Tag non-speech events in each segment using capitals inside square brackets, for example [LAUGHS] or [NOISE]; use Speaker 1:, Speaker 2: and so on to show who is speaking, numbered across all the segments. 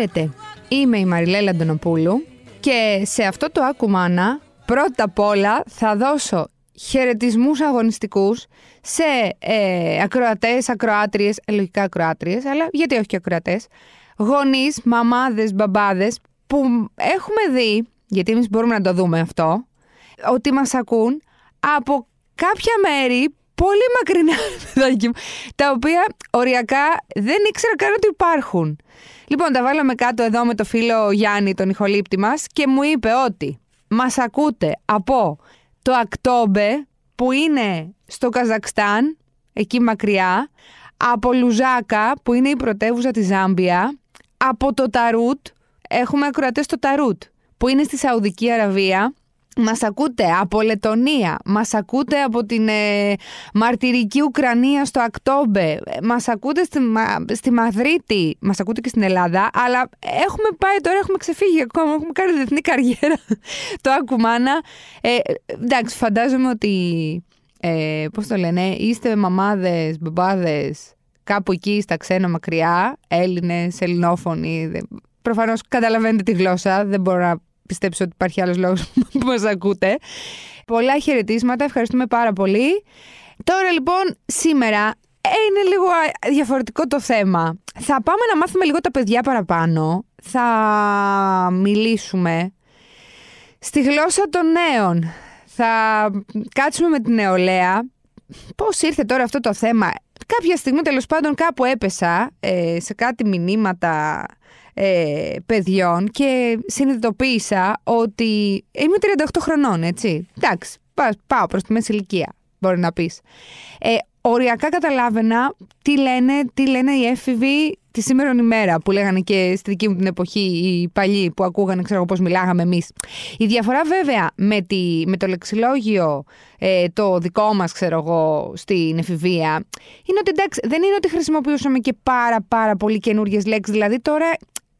Speaker 1: Χαίρετε, είμαι η Μαριλέλα Αντωνοπούλου και σε αυτό το Ακουμάνα πρώτα απ' όλα θα δώσω χαιρετισμούς αγωνιστικούς σε ε, ακροατές, ακροάτριες, ε, λογικά ακροάτριες, αλλά γιατί όχι και ακροατές, γονείς, μαμάδες, μπαμπάδες που έχουμε δει, γιατί εμείς μπορούμε να το δούμε αυτό, ότι μας ακούν από κάποια μέρη πολύ μακρινά, [LAUGHS] τα οποία οριακά δεν ήξερα καν ότι υπάρχουν. Λοιπόν, τα βάλαμε κάτω εδώ με το φίλο Γιάννη, τον ηχολήπτη μας, και μου είπε ότι μας ακούτε από το Ακτόμπε, που είναι στο Καζακστάν, εκεί μακριά, από Λουζάκα, που είναι η πρωτεύουσα της Ζάμπια, από το Ταρούτ, έχουμε ακροατές στο Ταρούτ, που είναι στη Σαουδική Αραβία, Μας ακούτε από Λετωνία, μας ακούτε από την ε, μαρτυρική Ουκρανία στο Ακτόμπε, μας ακούτε στη, στη Μαδρίτη, μας ακούτε και στην Ελλάδα, αλλά έχουμε πάει τώρα, έχουμε ξεφύγει ακόμα, έχουμε κάνει διεθνή καριέρα [LAUGHS] το Ακουμάνα. Ε, εντάξει, φαντάζομαι ότι, ε, πώς το λένε, είστε μαμάδες, μπαμπάδες, κάπου εκεί στα ξένα μακριά, Έλληνες, ελληνόφωνοι, προφανώς καταλαβαίνετε τη γλώσσα, δεν μπορώ να πιστέψω ότι υπάρχει άλλος λόγος [LAUGHS] που μας ακούτε. Πολλά χαιρετίσματα, ευχαριστούμε πάρα πολύ. Τώρα λοιπόν, σήμερα είναι λίγο διαφορετικό το θέμα. Θα πάμε να μάθουμε λίγο τα παιδιά παραπάνω. Θα μιλήσουμε στη γλώσσα των νέων. Θα κάτσουμε με την νεολαία. Πώς ήρθε τώρα αυτό το θέμα; Κάποια στιγμή τέλος πάντων κάπου έπεσα ε, σε κάτι μηνύματα ε, παιδιών και συνειδητοποίησα ότι είμαι 38 χρονών, έτσι. Εντάξει, πάω προς τη μέση ηλικία, μπορεί να πεις. Ε, οριακά καταλάβαινα τι λένε, τι λένε οι έφηβοι τη σήμερα ημέρα που λέγανε και στη δική μου την εποχή οι παλιοί που ακούγανε ξέρω πώς μιλάγαμε εμείς. Η διαφορά βέβαια με, τη, με το λεξιλόγιο ε, το δικό μας ξέρω εγώ στην εφηβεία είναι ότι εντάξει δεν είναι ότι χρησιμοποιούσαμε και πάρα πάρα πολύ καινούριες λέξεις δηλαδή τώρα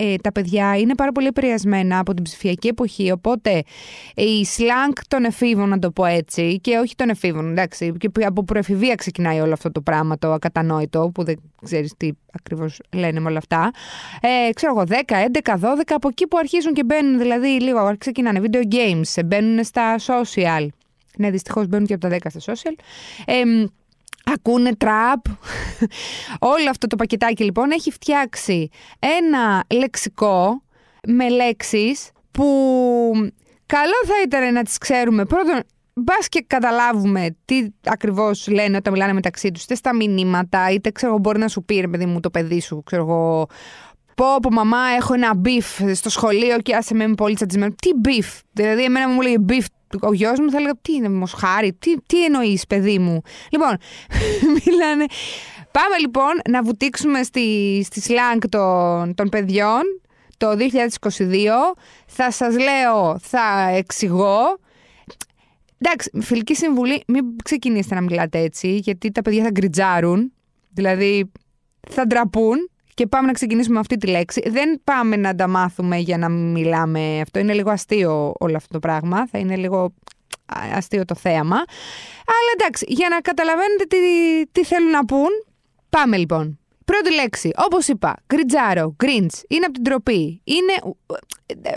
Speaker 1: ε, τα παιδιά είναι πάρα πολύ επηρεασμένα από την ψηφιακή εποχή, οπότε η slang των εφήβων, να το πω έτσι, και όχι των εφήβων, εντάξει, και από προεφηβεία ξεκινάει όλο αυτό το πράγμα, το ακατανόητο, που δεν ξέρεις τι ακριβώς λένε με όλα αυτά. Ε, ξέρω εγώ, 10, 11, 12, από εκεί που αρχίζουν και μπαίνουν, δηλαδή λίγο, ξεκινάνε video games, μπαίνουν στα social. Ναι, δυστυχώς μπαίνουν και από τα 10 στα social. Ε, ακούνε τραπ. Όλο αυτό το πακετάκι λοιπόν έχει φτιάξει ένα λεξικό με λέξεις που καλό θα ήταν να τις ξέρουμε πρώτον Μπας και καταλάβουμε τι ακριβώς λένε όταν μιλάνε μεταξύ τους, είτε στα μηνύματα, είτε ξέρω μπορεί να σου πει ρε παιδί μου το παιδί σου, ξέρω εγώ. Πω, πω, μαμά, έχω ένα beef στο σχολείο και άσε με είμαι πολύ τσατισμένος. Τι beef; Δηλαδή, εμένα μου λέει beef ο γιος μου θα έλεγα τι είναι μοσχάρι, τι, τι εννοείς, παιδί μου; Λοιπόν, [LAUGHS] μιλάνε. Πάμε λοιπόν να βουτήξουμε στη, στη slang των, των παιδιών το 2022. Θα σας λέω, θα εξηγώ. Εντάξει, φιλική συμβουλή, μην ξεκινήσετε να μιλάτε έτσι, γιατί τα παιδιά θα γκριτζάρουν. Δηλαδή, θα ντραπούν και πάμε να ξεκινήσουμε αυτή τη λέξη. Δεν πάμε να τα μάθουμε για να μιλάμε αυτό. Είναι λίγο αστείο όλο αυτό το πράγμα. Θα είναι λίγο αστείο το θέαμα. Αλλά εντάξει, για να καταλαβαίνετε τι, τι θέλουν να πούν, πάμε λοιπόν. Πρώτη λέξη, όπως είπα, κριντζάρω, cringe, είναι από την ντροπή. Είναι,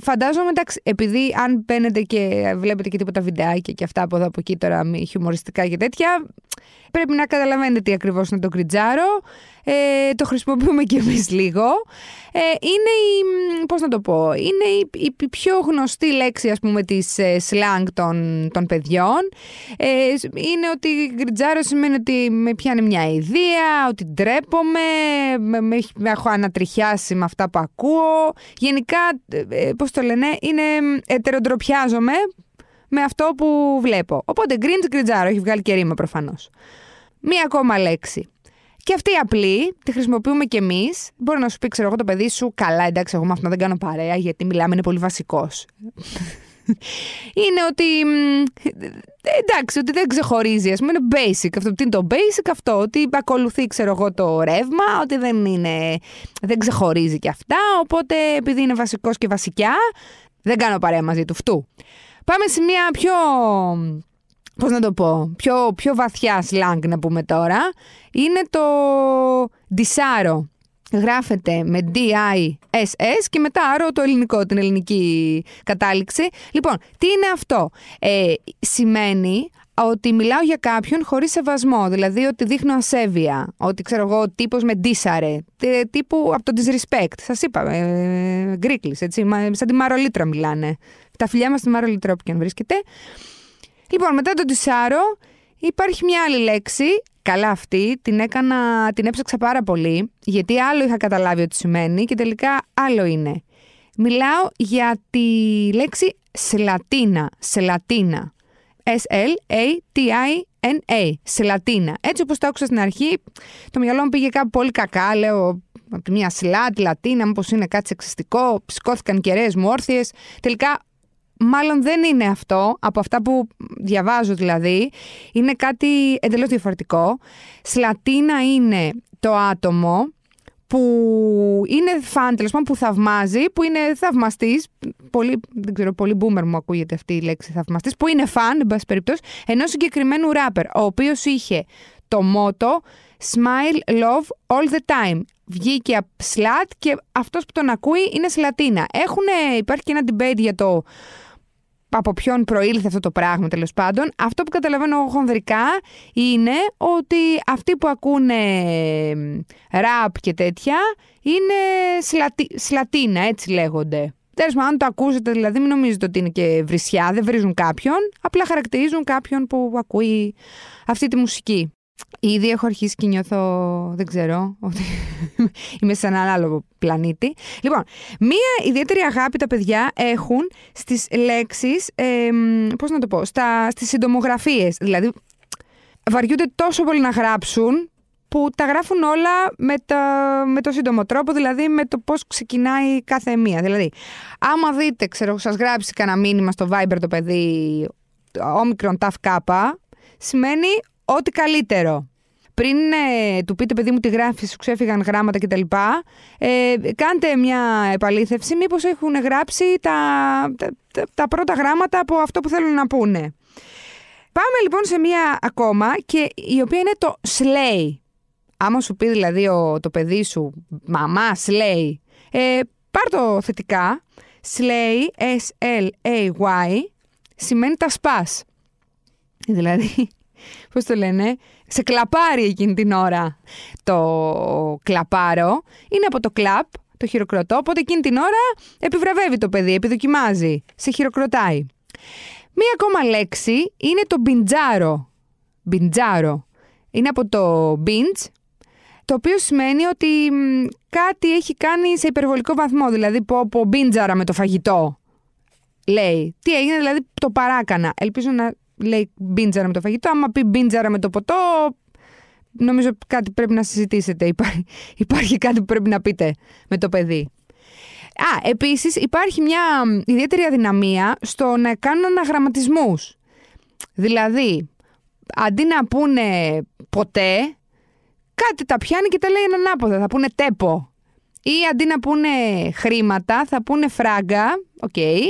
Speaker 1: φαντάζομαι, εντάξει, επειδή αν μπαίνετε και βλέπετε και τίποτα βιντεάκια και αυτά από εδώ από εκεί τώρα χιουμοριστικά και τέτοια, πρέπει να καταλαβαίνετε τι ακριβώς είναι το κριντζάρω ε, το χρησιμοποιούμε κι εμείς λίγο. Ε, είναι η, πώς να το πω, είναι η, η πιο γνωστή λέξη ας πούμε της ε, slang των, των παιδιών. Ε, είναι ότι κριντζάρω σημαίνει ότι με πιάνει μια ιδέα, ότι ντρέπομαι, με, με, με έχω ανατριχιάσει με αυτά που ακούω. Γενικά, ε, πώς το λένε, είναι ετεροντροπιάζομαι με αυτό που βλέπω. Οπότε cringe κριντζάρω, έχει βγάλει και ρήμα προφανώς. Μία ακόμα λέξη. Και αυτή η απλή τη χρησιμοποιούμε κι εμείς. Μπορεί να σου πει, ξέρω εγώ, το παιδί σου, καλά, εντάξει, εγώ με αυτό δεν κάνω παρέα, γιατί μιλάμε, είναι πολύ βασικός. [LAUGHS] είναι ότι. Εντάξει, ότι δεν ξεχωρίζει, ας πούμε, είναι basic. Αυτό τι είναι το basic, αυτό. Ότι ακολουθεί, ξέρω εγώ, το ρεύμα, ότι δεν είναι. Δεν ξεχωρίζει κι αυτά. Οπότε, επειδή είναι βασικός και βασικιά, δεν κάνω παρέα μαζί του. Φτού. Πάμε σε μια πιο πώς να το πω, πιο, πιο βαθιά slang να πούμε τώρα, είναι το ντισάρο. γράφεται με D-I-S-S και μετά άρω το ελληνικό, την ελληνική κατάληξη. Λοιπόν, τι είναι αυτό; Ε, σημαίνει ότι μιλάω για κάποιον χωρίς σεβασμό, δηλαδή ότι δείχνω ασέβεια, ότι ξέρω εγώ τύπος με ντύσαρε, τύπου από το disrespect. Σας είπα, ε, γκρίκλης, έτσι, σαν τη Μαρολίτρα μιλάνε. Τα φιλιά μας στη Μαρολίτρα όπου και αν βρίσκεται. Λοιπόν, μετά τον ντύσαρο υπάρχει μια άλλη λέξη, καλά αυτή, την έκανα, την έψαξα πάρα πολύ, γιατί άλλο είχα καταλάβει ότι σημαίνει και τελικά άλλο είναι. Μιλάω για τη λέξη σελατίνα, σελατίνα. S-L-A-T-I-N-A. Σε λατίνα. Έτσι όπως το άκουσα στην αρχή, το μυαλό μου πήγε κάπου πολύ κακά. Λέω από τη μία σλάτη, λατίνα, μήπως είναι κάτι σεξιστικό. Σηκώθηκαν κεραίες μου όρθιες. Τελικά, μάλλον δεν είναι αυτό, από αυτά που διαβάζω δηλαδή. Είναι κάτι εντελώς διαφορετικό. Σλατίνα είναι το άτομο που είναι φαν, τέλος που θαυμάζει, που είναι θαυμαστής. Πολύ, δεν ξέρω, πολύ boomer μου ακούγεται αυτή η λέξη θαυμαστής, που είναι φαν, εν πάση περιπτώσει, ενός συγκεκριμένου ράπερ, ο οποίος είχε το μότο Smile Love All the Time. Βγήκε από σλάτ και αυτός που τον ακούει είναι σλατίνα. Έχουν, υπάρχει και ένα debate για το από ποιον προήλθε αυτό το πράγμα τέλος πάντων. Αυτό που καταλαβαίνω εγώ χονδρικά είναι ότι αυτοί που ακούνε ραπ και τέτοια είναι σλατι... σλατίνα, έτσι λέγονται. Τέλος πάντων, αν το ακούσετε, δηλαδή, μην νομίζετε ότι είναι και βρισιά, δεν βρίζουν κάποιον. Απλά χαρακτηρίζουν κάποιον που ακούει αυτή τη μουσική. Ήδη έχω αρχίσει και νιώθω, δεν ξέρω, ότι [LAUGHS] είμαι σε έναν άλλο πλανήτη. Λοιπόν, μία ιδιαίτερη αγάπη τα παιδιά έχουν στις λέξεις, ε, πώς να το πω, στα, στις συντομογραφίες. Δηλαδή, βαριούνται τόσο πολύ να γράψουν που τα γράφουν όλα με, τα, με το σύντομο τρόπο, δηλαδή με το πώς ξεκινάει κάθε μία. Δηλαδή, άμα δείτε, ξέρω, σας γράψει κανένα μήνυμα στο Viber το παιδί όμικρον ταφ κάπα, σημαίνει ό,τι καλύτερο. Πριν ε, του πείτε, παιδί μου, τι γράφει, σου ξέφυγαν γράμματα κτλ. Ε, κάντε μια επαλήθευση, μήπως έχουν γράψει τα, τα, τα, πρώτα γράμματα από αυτό που θέλουν να πούνε. Πάμε λοιπόν σε μια ακόμα και η οποία είναι το slay. Άμα σου πει δηλαδή ο, το παιδί σου, μαμά, slay, ε, πάρ το θετικά. Slay, S-L-A-Y, σημαίνει τα σπάς. Δηλαδή, πώς το λένε, σε κλαπάρει εκείνη την ώρα το κλαπάρο. Είναι από το κλαπ, το χειροκροτώ, οπότε εκείνη την ώρα επιβραβεύει το παιδί, επιδοκιμάζει, σε χειροκροτάει. Μία ακόμα λέξη είναι το μπιντζάρο. Μπιντζάρο. Είναι από το binge, το οποίο σημαίνει ότι κάτι έχει κάνει σε υπερβολικό βαθμό. Δηλαδή, πω, πω μπιντζάρα με το φαγητό. Λέει. Τι έγινε, δηλαδή το παράκανα. Ελπίζω να λέει μπίντζαρα με το φαγητό. Άμα πει μπίντζαρα με το ποτό, νομίζω κάτι πρέπει να συζητήσετε. Υπάρχει, υπάρχει κάτι που πρέπει να πείτε με το παιδί. Α, επίσης υπάρχει μια ιδιαίτερη αδυναμία στο να κάνουν αναγραμματισμούς. Δηλαδή, αντί να πούνε ποτέ, κάτι τα πιάνει και τα λέει ανάποδα. Θα πούνε τέπο. Ή αντί να πούνε χρήματα, θα πούνε φράγκα, ok, okay,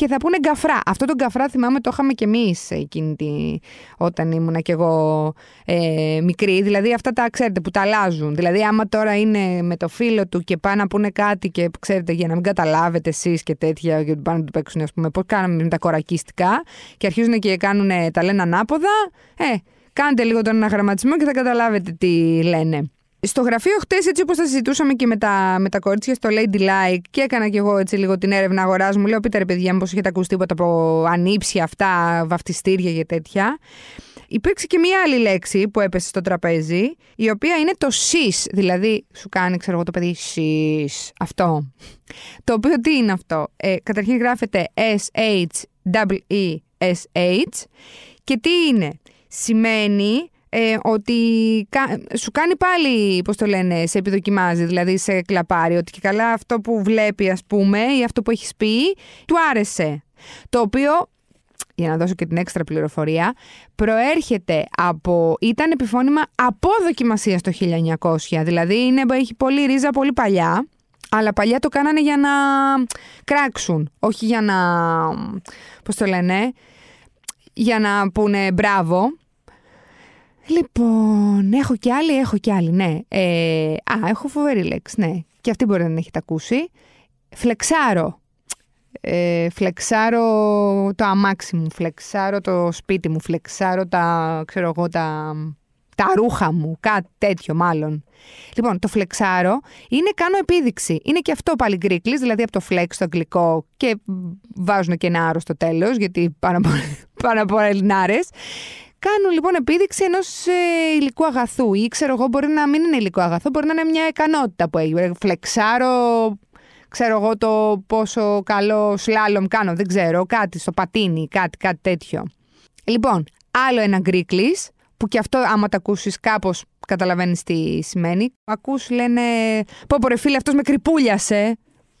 Speaker 1: και θα πούνε γκαφρά. Αυτό το γκαφρά θυμάμαι το είχαμε κι εμείς εκείνη τη... όταν ήμουνα κι εγώ ε, μικρή. Δηλαδή αυτά τα ξέρετε που τα αλλάζουν. Δηλαδή, άμα τώρα είναι με το φίλο του και πάνε να πούνε κάτι και ξέρετε για να μην καταλάβετε εσείς και τέτοια, και πάνε να του παίξουν, ας πούμε, πώς κάναμε με τα κορακίστικα και αρχίζουν και κάνουν, τα λένε ανάποδα. Ε, κάντε λίγο τον αναγραμματισμό και θα καταλάβετε τι λένε. Στο γραφείο χτες, έτσι όπως τα συζητούσαμε και με τα, με τα κορίτσια στο Lady Like και έκανα και εγώ έτσι λίγο την έρευνα αγοράς μου. Λέω, πείτε ρε παιδιά, μήπως έχετε ακούσει τίποτα από ανήψια αυτά, βαφτιστήρια και τέτοια. Υπήρξε και μία άλλη λέξη που έπεσε στο τραπέζι, η οποία είναι το sis, δηλαδή σου κάνει, ξέρω εγώ, το παιδί sis, αυτό. Το οποίο τι είναι αυτό; Ε, καταρχήν γράφεται S-H-E-E-S-H και τι είναι; Σημαίνει ε, ότι σου κάνει πάλι, πώς το λένε, σε επιδοκιμάζει, δηλαδή σε κλαπάρει, ότι και καλά αυτό που βλέπει ας πούμε ή αυτό που έχεις πει, του άρεσε. Το οποίο, για να δώσω και την έξτρα πληροφορία, προέρχεται από, ήταν επιφώνημα από δοκιμασία στο 1900, δηλαδή είναι, έχει πολύ ρίζα πολύ παλιά, αλλά παλιά το κάνανε για να κράξουν, όχι για να, πώς το λένε, για να πούνε μπράβο. Λοιπόν, Λοιπόν, έχω κι άλλη, έχω κι άλλη, ναι. Ε, α, έχω φοβερή λέξη, ναι. Και αυτή μπορεί να την έχετε ακούσει. Φλεξάρω. Ε, φλεξάρω το αμάξι μου, φλεξάρω το σπίτι μου, φλεξάρω τα, ξέρω εγώ, τα, τα ρούχα μου, κάτι τέτοιο μάλλον. Λοιπόν, το φλεξάρω είναι κάνω επίδειξη. Είναι και αυτό πάλι γκρίκλι, δηλαδή από το flex στο αγγλικό και βάζουν και ένα άρο στο τέλος, γιατί πάνω από, πάνω από Ελληνάρες. Κάνουν λοιπόν επίδειξη ενός ε, υλικού αγαθού ή ξέρω εγώ μπορεί να μην είναι υλικό αγαθό, μπορεί να είναι μια ικανότητα που έχει. Φλεξάρω, ξέρω εγώ το πόσο καλό σλάλομ κάνω, δεν ξέρω, κάτι στο πατίνι, κάτι, κάτι τέτοιο. Λοιπόν, άλλο ένα γκρίκλις, που και αυτό άμα το ακούσεις κάπως καταλαβαίνεις τι σημαίνει. Ακούς λένε πω πω ρε φίλε αυτός με κρυπούλιασε.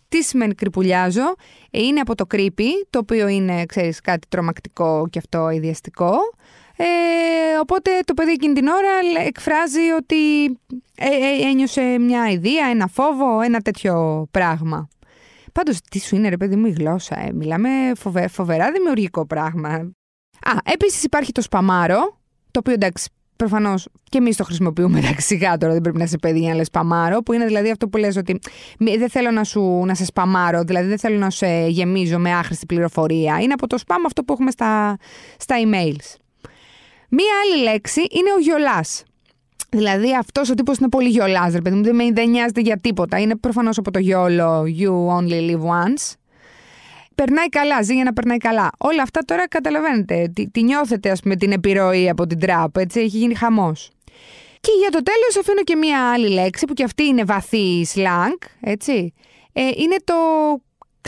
Speaker 1: Τι σημαίνει κρυπουλιάζω; Ε, είναι από το creepy, το οποίο είναι ξέρεις κάτι τρομακτικό και αυτό ιδιαστικό. Ε, οπότε το παιδί εκείνη την ώρα εκφράζει ότι ε, ε, ένιωσε μια ιδέα, ένα φόβο, ένα τέτοιο πράγμα. Πάντως τι σου είναι ρε παιδί μου η γλώσσα, ε; μιλάμε φοβε, φοβερά δημιουργικό πράγμα. Α, επίσης υπάρχει το σπαμάρο, το οποίο εντάξει Προφανώς και εμείς το χρησιμοποιούμε εντάξει σιγά τώρα, δεν πρέπει να σε παιδί για να λες σπαμάρω, που είναι δηλαδή αυτό που λες ότι δεν θέλω να, σου, να σε σπαμάρω, δηλαδή δεν θέλω να σε γεμίζω με άχρηστη πληροφορία. Είναι από το σπαμ αυτό που έχουμε στα, στα emails. Μία άλλη λέξη είναι ο γιολάς. Δηλαδή αυτός ο τύπος είναι πολύ γιολάς, ρε παιδί μου, δεν, δεν νοιάζεται για τίποτα. Είναι προφανώς από το γιόλο You only live once περνάει καλά, ζει για να περνάει καλά. Όλα αυτά τώρα καταλαβαίνετε. Τι, τι νιώθετε, ας πούμε, την επιρροή από την τραπ, έτσι, έχει γίνει χαμός. Και για το τέλος αφήνω και μία άλλη λέξη που και αυτή είναι βαθύ slang, έτσι. Ε, είναι το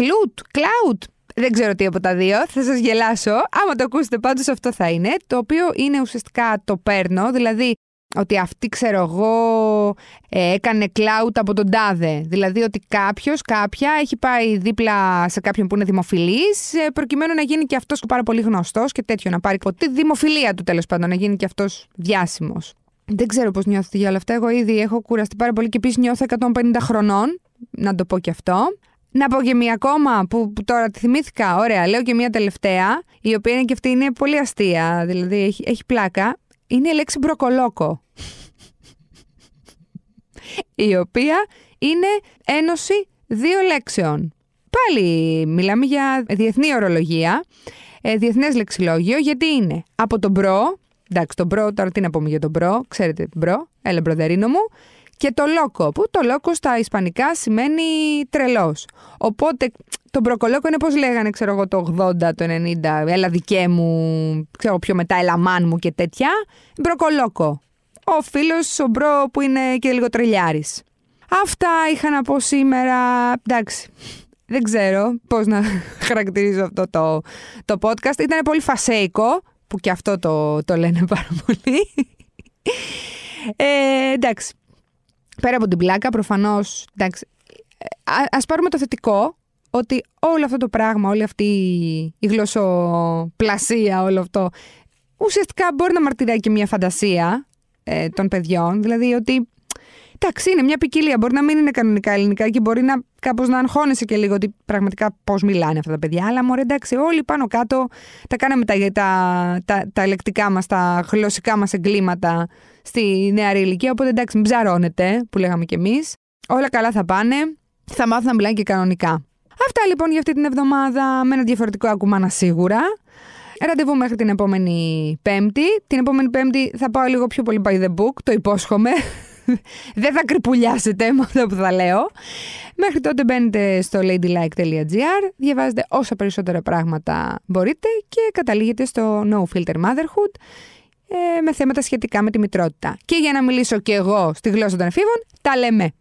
Speaker 1: cloud, cloud. Δεν ξέρω τι από τα δύο, θα σας γελάσω. Άμα το ακούσετε πάντως αυτό θα είναι. Το οποίο είναι ουσιαστικά το παίρνω, δηλαδή ότι αυτή ξέρω εγώ ε, έκανε cloud από τον τάδε. Δηλαδή ότι κάποιος, κάποια έχει πάει δίπλα σε κάποιον που είναι δημοφιλής, ε, προκειμένου να γίνει και αυτός πάρα πολύ γνωστός και τέτοιο. Να πάρει τη δημοφιλία του τέλος πάντων, να γίνει και αυτός διάσημος. Δεν ξέρω πώς νιώθετε για όλα αυτά. Εγώ ήδη έχω κουραστεί πάρα πολύ και επίσης νιώθω 150 χρονών. Να το πω και αυτό. Να πω και μία ακόμα που, που τώρα τη θυμήθηκα. Ωραία, λέω και μία τελευταία, η οποία είναι και αυτή είναι πολύ αστεία, δηλαδή έχει, έχει πλάκα είναι η λέξη μπροκολόκο. η οποία είναι ένωση δύο λέξεων. Πάλι μιλάμε για διεθνή ορολογία, ε, διεθνές λεξιλόγιο, γιατί είναι από τον bro, εντάξει τον bro, τώρα τι να πούμε για τον bro, ξέρετε τον bro, έλα μπροδερίνο μου, και το loco, που το loco στα ισπανικά σημαίνει τρελός. Οπότε το μπροκολόκο είναι πώς λέγανε, ξέρω εγώ, το 80, το 90, έλα δικέ μου, ξέρω πιο μετά, έλα man μου και τέτοια. Μπροκολόκο. Ο φίλος, ο bro που είναι και λίγο τρελιάρης. Αυτά είχα να πω σήμερα. Εντάξει, δεν ξέρω πώς να [LAUGHS] χαρακτηρίζω αυτό το, το podcast. Ήταν πολύ φασέικο, που και αυτό το, το λένε πάρα πολύ. Ε, εντάξει, πέρα από την πλάκα, προφανώς, εντάξει, ε, ας πάρουμε το θετικό, ότι όλο αυτό το πράγμα, όλη αυτή η γλωσσοπλασία, όλο αυτό, ουσιαστικά μπορεί να μαρτυράει και μια φαντασία ε, των παιδιών. Δηλαδή ότι, εντάξει, είναι μια ποικιλία. Μπορεί να μην είναι κανονικά ελληνικά και μπορεί να κάπως να αγχώνεσαι και λίγο ότι πραγματικά πώς μιλάνε αυτά τα παιδιά. Αλλά μωρέ, εντάξει, όλοι πάνω κάτω τα κάναμε τα, τα, τα, τα λεκτικά μας, τα γλωσσικά μας εγκλήματα στη νεαρή ηλικία. Οπότε εντάξει, μην ψαρώνετε, που λέγαμε κι εμείς. Όλα καλά θα πάνε. Θα μάθουν να μιλάνε και κανονικά. Αυτά λοιπόν για αυτή την εβδομάδα με ένα διαφορετικό ακουμάνα σίγουρα. Ραντεβού μέχρι την επόμενη Πέμπτη. Την επόμενη Πέμπτη θα πάω λίγο πιο πολύ by the book, το υπόσχομαι. [LAUGHS] Δεν θα κρυπουλιάσετε με αυτό που θα λέω. Μέχρι τότε μπαίνετε στο ladylike.gr, διαβάζετε όσα περισσότερα πράγματα μπορείτε και καταλήγετε στο No Filter Motherhood ε, με θέματα σχετικά με τη μητρότητα. Και για να μιλήσω και εγώ στη γλώσσα των εφήβων, τα λέμε.